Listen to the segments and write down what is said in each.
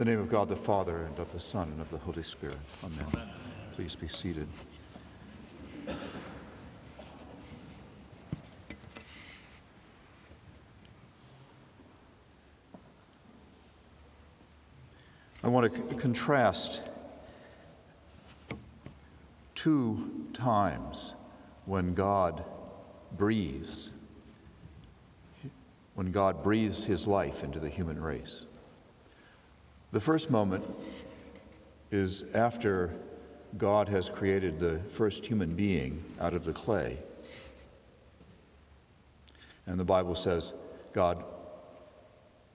the name of God the Father, and of the Son, and of the Holy Spirit. Amen. Amen. Please be seated. I want to c- contrast two times when God breathes, when God breathes his life into the human race. The first moment is after God has created the first human being out of the clay. And the Bible says God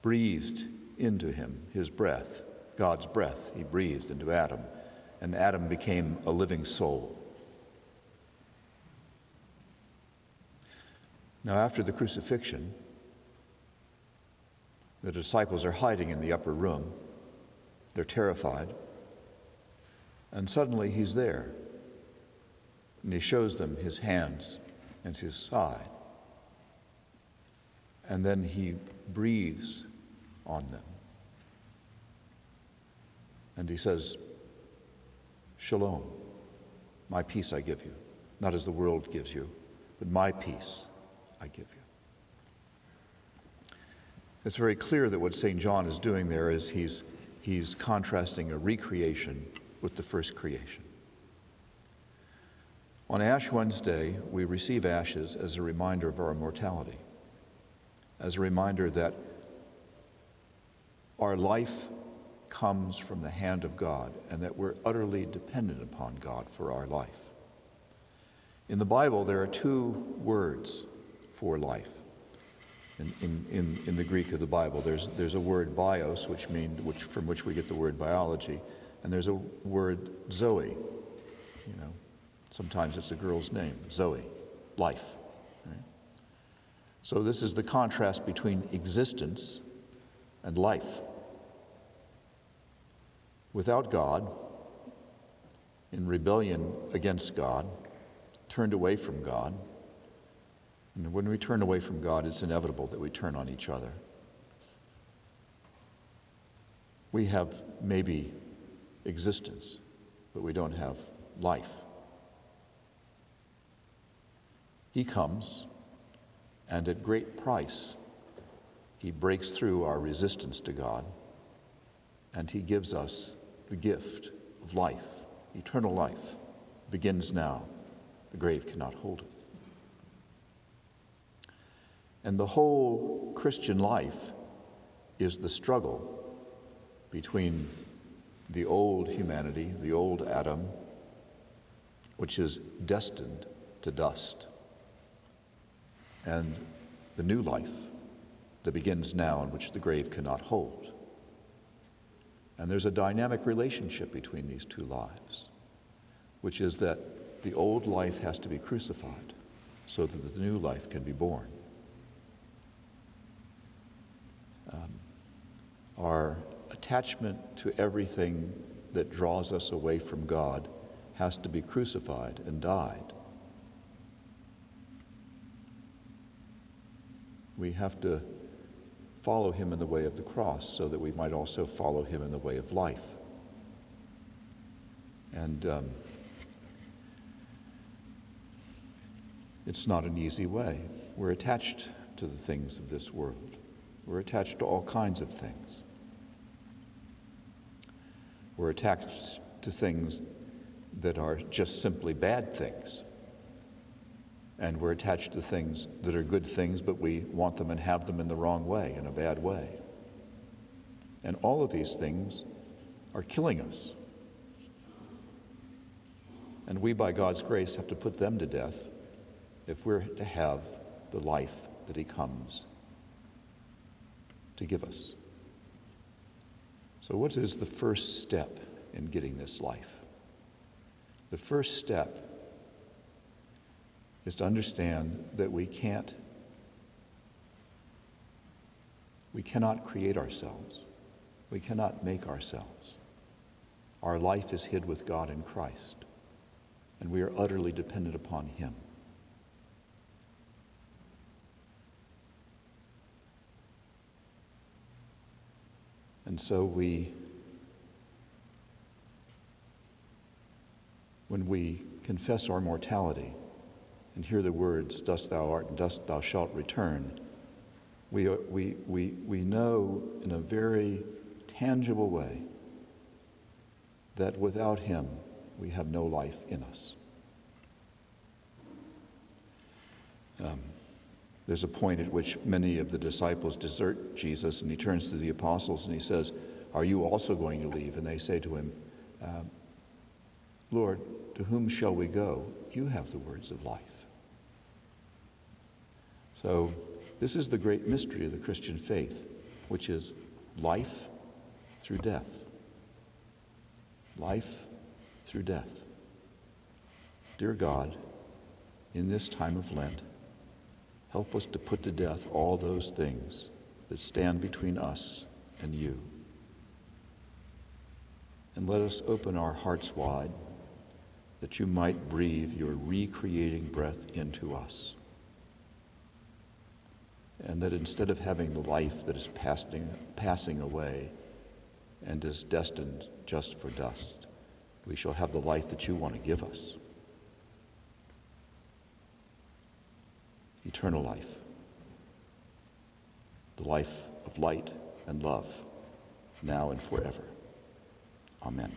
breathed into him his breath, God's breath, he breathed into Adam, and Adam became a living soul. Now, after the crucifixion, the disciples are hiding in the upper room. They're terrified. And suddenly he's there. And he shows them his hands and his side. And then he breathes on them. And he says, Shalom, my peace I give you, not as the world gives you, but my peace I give you. It's very clear that what St. John is doing there is he's he's contrasting a recreation with the first creation. On Ash Wednesday, we receive ashes as a reminder of our mortality, as a reminder that our life comes from the hand of God and that we're utterly dependent upon God for our life. In the Bible, there are two words for life in, in, in, in, the Greek of the Bible. There's, there's a word bios, which means which, from which we get the word biology, and there's a word Zoe. You know, sometimes it's a girl's name, Zoe, life. So this is the contrast between existence and life. Without God, in rebellion against God, turned away from God, and when we turn away from God, it's inevitable that we turn on each other. We have maybe existence, but we don't have life. He comes, and at great price, he breaks through our resistance to God, and he gives us the gift of life, eternal life, begins now. The grave cannot hold it. And the whole Christian life is the struggle between the old humanity, the old Adam, which is destined to dust, and the new life that begins now and which the grave cannot hold. And there's a dynamic relationship between these two lives, which is that the old life has to be crucified so that the new life can be born. Um, our attachment to everything that draws us away from God has to be crucified and died. We have to follow him in the way of the cross so that we might also follow him in the way of life. And um, it's not an easy way. We're attached to the things of this world. We're attached to all kinds of things. We're attached to things that are just simply bad things. And we're attached to things that are good things, but we want them and have them in the wrong way, in a bad way. And all of these things are killing us. And we, by God's grace, have to put them to death if we're to have the life that He comes to give us. So, what is the first step in getting this life? The first step is to understand that we can't we cannot create ourselves. We cannot make ourselves. Our life is hid with God in Christ, and we are utterly dependent upon Him. And so we, when we confess our mortality and hear the words, Dust thou art and dust thou shalt return, we, uh, we, we, we know in a very tangible way that without him we have no life in us. Um, there's a point at which many of the disciples desert Jesus, and he turns to the apostles and he says, Are you also going to leave? And they say to him, um, Lord, to whom shall we go? You have the words of life. So, this is the great mystery of the Christian faith, which is life through death. Life through death. Dear God, in this time of Lent, help us to put to death all those things that stand between us and you. And let us open our hearts wide that you might breathe your recreating breath into us. And that instead of having the life that is passing, passing away and is destined just for dust, we shall have the life that you want to give us eternal life, the life of light and love, now and forever. Amen.